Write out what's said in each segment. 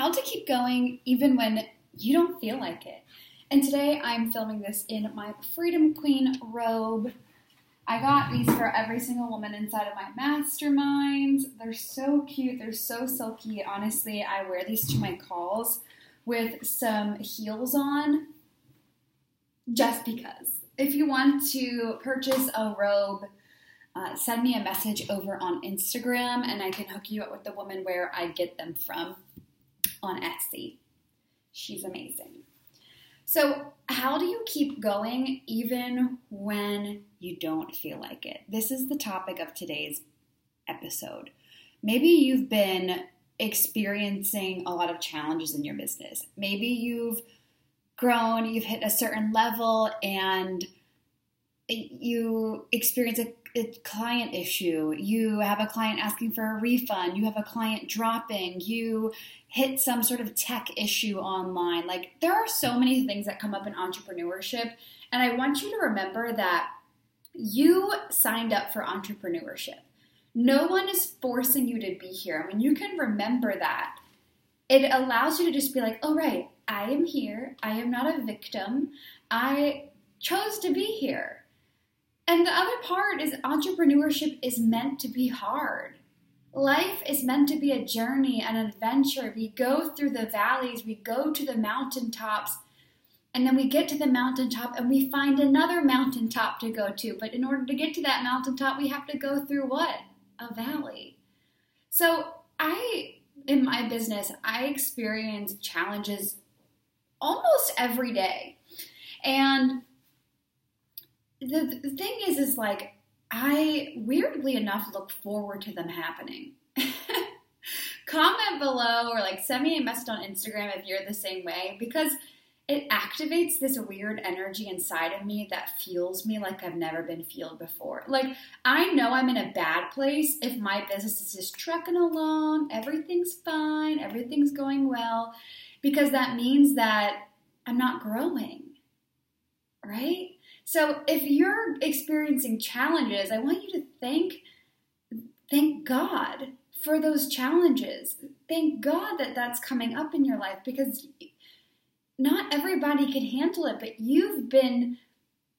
how to keep going even when you don't feel like it. And today I'm filming this in my Freedom Queen robe. I got these for every single woman inside of my masterminds. They're so cute, they're so silky. Honestly, I wear these to my calls with some heels on just because. If you want to purchase a robe, uh, send me a message over on Instagram and I can hook you up with the woman where I get them from on Etsy. She's amazing. So, how do you keep going even when you don't feel like it? This is the topic of today's episode. Maybe you've been experiencing a lot of challenges in your business. Maybe you've grown, you've hit a certain level, and you experience a a client issue, you have a client asking for a refund, you have a client dropping, you hit some sort of tech issue online. Like there are so many things that come up in entrepreneurship. And I want you to remember that you signed up for entrepreneurship. No one is forcing you to be here. And when you can remember that, it allows you to just be like, oh, right, I am here. I am not a victim. I chose to be here. And the other part is entrepreneurship is meant to be hard. Life is meant to be a journey, an adventure. We go through the valleys, we go to the mountaintops, and then we get to the mountaintop and we find another mountaintop to go to. But in order to get to that mountaintop, we have to go through what? A valley. So, I, in my business, I experience challenges almost every day. And the, thing is, is like, I weirdly enough look forward to them happening. Comment below or like send me a message on Instagram if you're the same way because it activates this weird energy inside of me that fuels me like I've never been fueled before. Like, I know I'm in a bad place if my business is just trucking along, everything's fine, everything's going well, because that means that I'm not growing, right? So if you're experiencing challenges, I want you to thank thank God for those challenges. Thank God that that's coming up in your life because not everybody can handle it, but you've been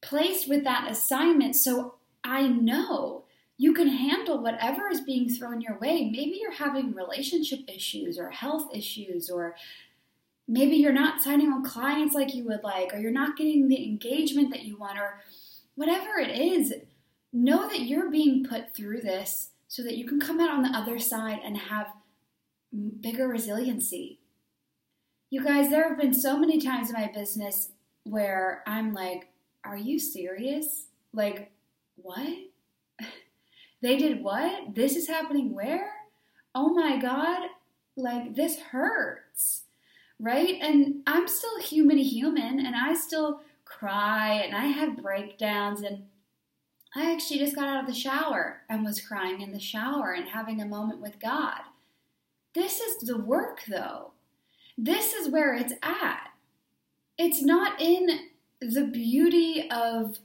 placed with that assignment. So I know you can handle whatever is being thrown your way. Maybe you're having relationship issues or health issues or maybe you're not signing on clients like you would like, or you're not getting the engagement that you want, or whatever it is, know that you're being put through this so that you can come out on the other side and have bigger resiliency. You guys, there have been so many times in my business where I'm like, are you serious? Like, what? they did what? This is happening where? Oh my God, like, this hurts right? And I'm still human human and I still cry and I have breakdowns and I actually just got out of the shower and was crying in the shower and having a moment with God. This is the work though. This is where it's at. It's not in the beauty of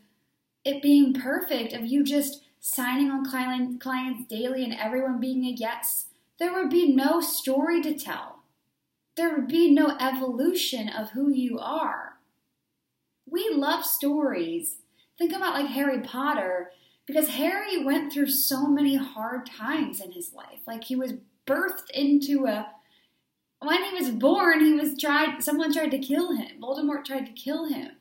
it being perfect, of you just signing on clients daily and everyone being a yes. There would be no story to tell there would be no evolution of who you are. We love stories. Think about like Harry Potter, because Harry went through so many hard times in his life. Like he was birthed into a when he was born, he was tried someone tried to kill him. Voldemort tried to kill him.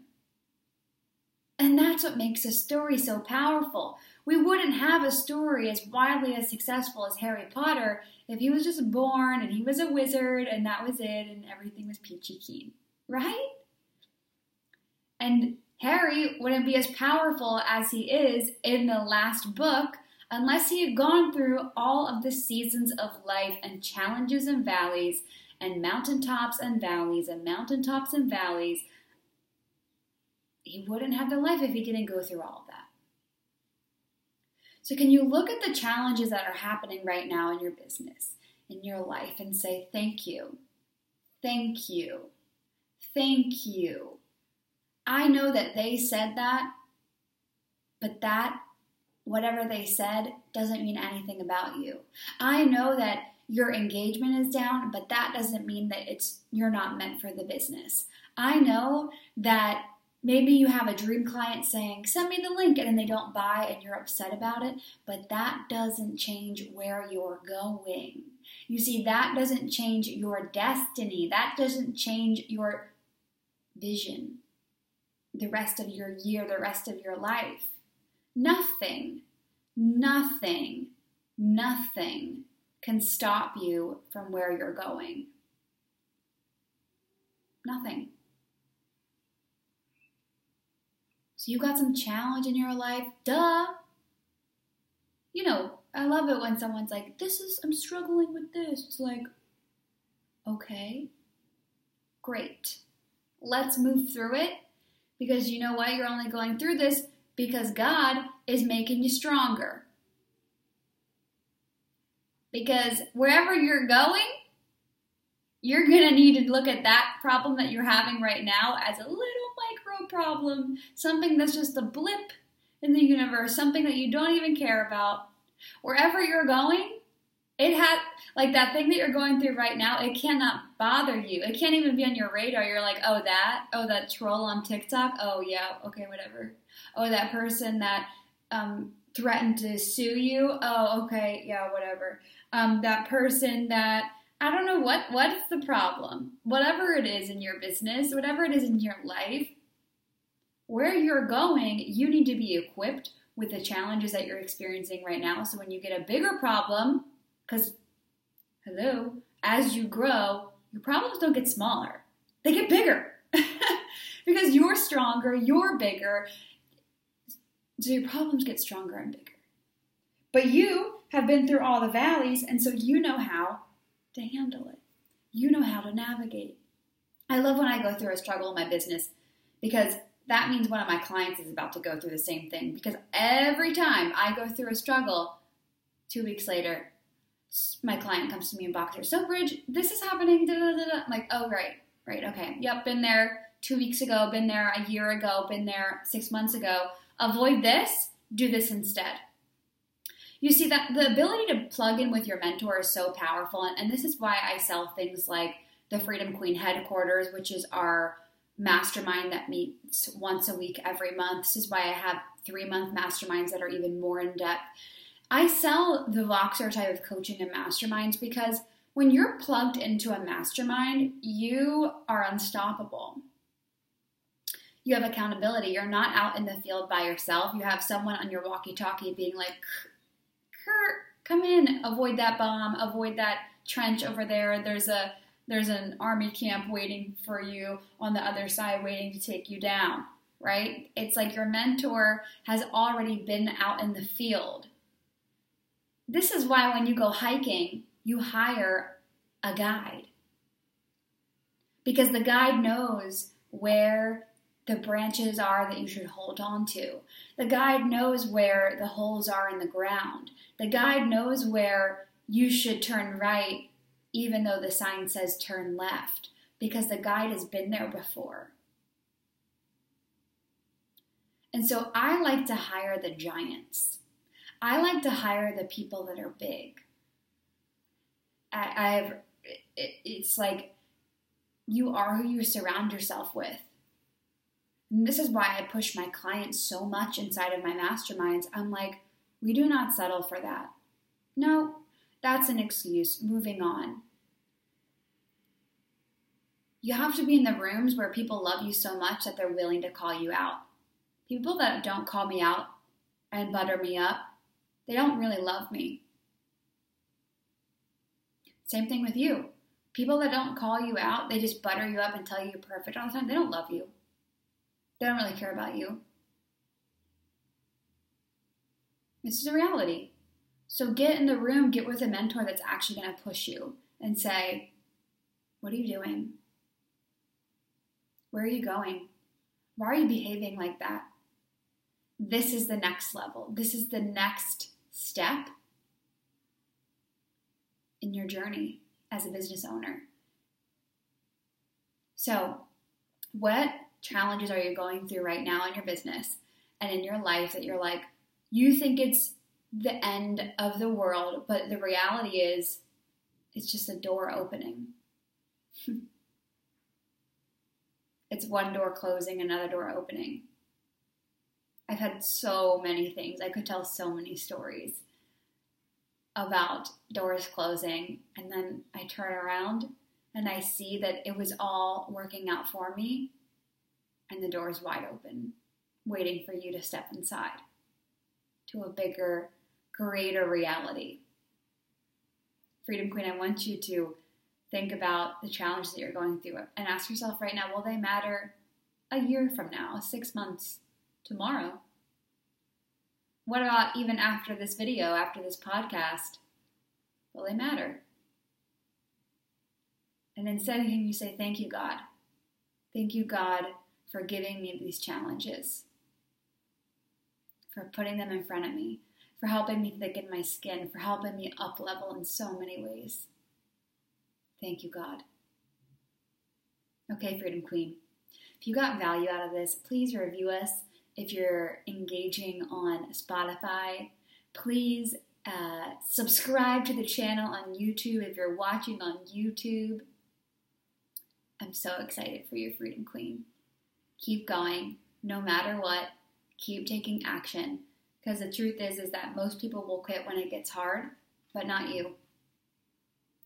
And that's what makes a story so powerful. We wouldn't have a story as wildly as successful as Harry Potter if he was just born and he was a wizard and that was it and everything was peachy keen, right? And Harry wouldn't be as powerful as he is in the last book unless he had gone through all of the seasons of life and challenges and valleys and mountaintops and valleys and mountaintops and valleys. He wouldn't have the life if he didn't go through all of that. So, can you look at the challenges that are happening right now in your business, in your life, and say, Thank you, thank you, thank you. I know that they said that, but that, whatever they said, doesn't mean anything about you. I know that your engagement is down, but that doesn't mean that it's you're not meant for the business. I know that maybe you have a dream client saying, "Send me the link," and then they don't buy and you're upset about it, but that doesn't change where you're going. You see, that doesn't change your destiny. That doesn't change your vision. The rest of your year, the rest of your life. Nothing, nothing, nothing can stop you from where you're going. Nothing. So you got some challenge in your life? Duh. You know, I love it when someone's like, this is, I'm struggling with this. It's like, okay, great. Let's move through it because you know what? You're only going through this because God is making you stronger. Because wherever you're going, you're going to need to look at that problem that you're having right now as a little problem, something that's just a blip in the universe, something that you don't even care about. Wherever you're going, it has like that thing that you're going through right now, it cannot bother you. It can't even be on your radar. You're like, oh, that, oh, that troll on TikTok. Oh, yeah, okay, whatever. Oh, that person that um, threatened to sue you. Oh, okay, yeah, whatever um, that person that I don't know what what's the problem. Whatever it is in your business, whatever it is in your life, where you're going, you need to be equipped with the challenges that you're experiencing right now. So when you get a bigger problem, because hello, as you grow, your problems don't get smaller; they get bigger because you're stronger, you're bigger. So your problems get stronger and bigger. But you have been through all the valleys, and so you know how to handle it. You know how to navigate. I love when I go through a struggle in my business because that means one of my clients is about to go through the same thing. Because every time I go through a struggle, two weeks later, my client comes to me and Voxer, so Bridge, this is happening. Da, da, da, I'm like, oh, right, right, okay. Yep, been there two weeks ago, been there a year ago, been there six months ago. Avoid this, do this instead you see that the ability to plug in with your mentor is so powerful and this is why i sell things like the freedom queen headquarters which is our mastermind that meets once a week every month this is why i have three month masterminds that are even more in depth i sell the voxer type of coaching and masterminds because when you're plugged into a mastermind you are unstoppable you have accountability. You're not out in the field by yourself. You have someone on your walkie talkie being like, Kurt, come in, avoid that bomb, avoid that trench over there. There's a there's an army camp waiting for you on the other side, waiting to take you down, right? It's like your mentor has already been out in the field. This is why when you go hiking, you hire a guide. Because the guide knows where the branches are that you should hold on to. The guide knows where the holes are in the ground. The guide knows where you should turn right, even though the sign says turn left, because the guide has been there before. And so I like to hire the giants. I like to hire the people that are big. I, have it's like you are who you surround yourself with. And this is why I push my clients so much inside of my masterminds. I'm like, we do not settle for that. No, that's an excuse. Moving on. You have to be in the rooms where people love you so much that they're willing to call you out. People that don't call me out and butter me up, they don't really love me. Same thing with you. People that don't call you out, they just butter you up and tell you you're perfect all the time, they don't love you. They don't really care about you. This is a reality. So get in the room, get with a mentor that's actually going to push you and say, What are you doing? Where are you going? Why are you behaving like that? This is the next level. This is the next step in your journey as a business owner. So, what challenges are you going through right now in your business and in your life that you're like, you think it's the end of the world, but the reality is it's just a door opening. it's one door closing, another door opening. I've had so many things. I could tell so many stories about doors closing, and then I turn around and I see that it was all working out for me, and the door's wide open, waiting for you to step inside to a bigger, greater reality. Freedom Queen, I want you to think about the challenges that you're going through and ask yourself right now will they matter a year from now, six months, tomorrow? What about even after this video, after this podcast? Will they matter? And instead, can you say, Thank you, God? Thank you, God, for giving me these challenges, for putting them in front of me, for helping me thicken my skin, for helping me up level in so many ways. Thank you, God. Okay, Freedom Queen. If you got value out of this, please review us. If you're engaging on Spotify, please uh, subscribe to the channel on YouTube if you're watching on YouTube. I'm so excited for you, Freedom Queen. Keep going, no matter what. Keep taking action. Because the truth is, is that most people will quit when it gets hard, but not you.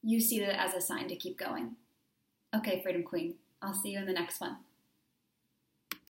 You see that as a sign to keep going. Okay, Freedom Queen. I'll see you in the next one.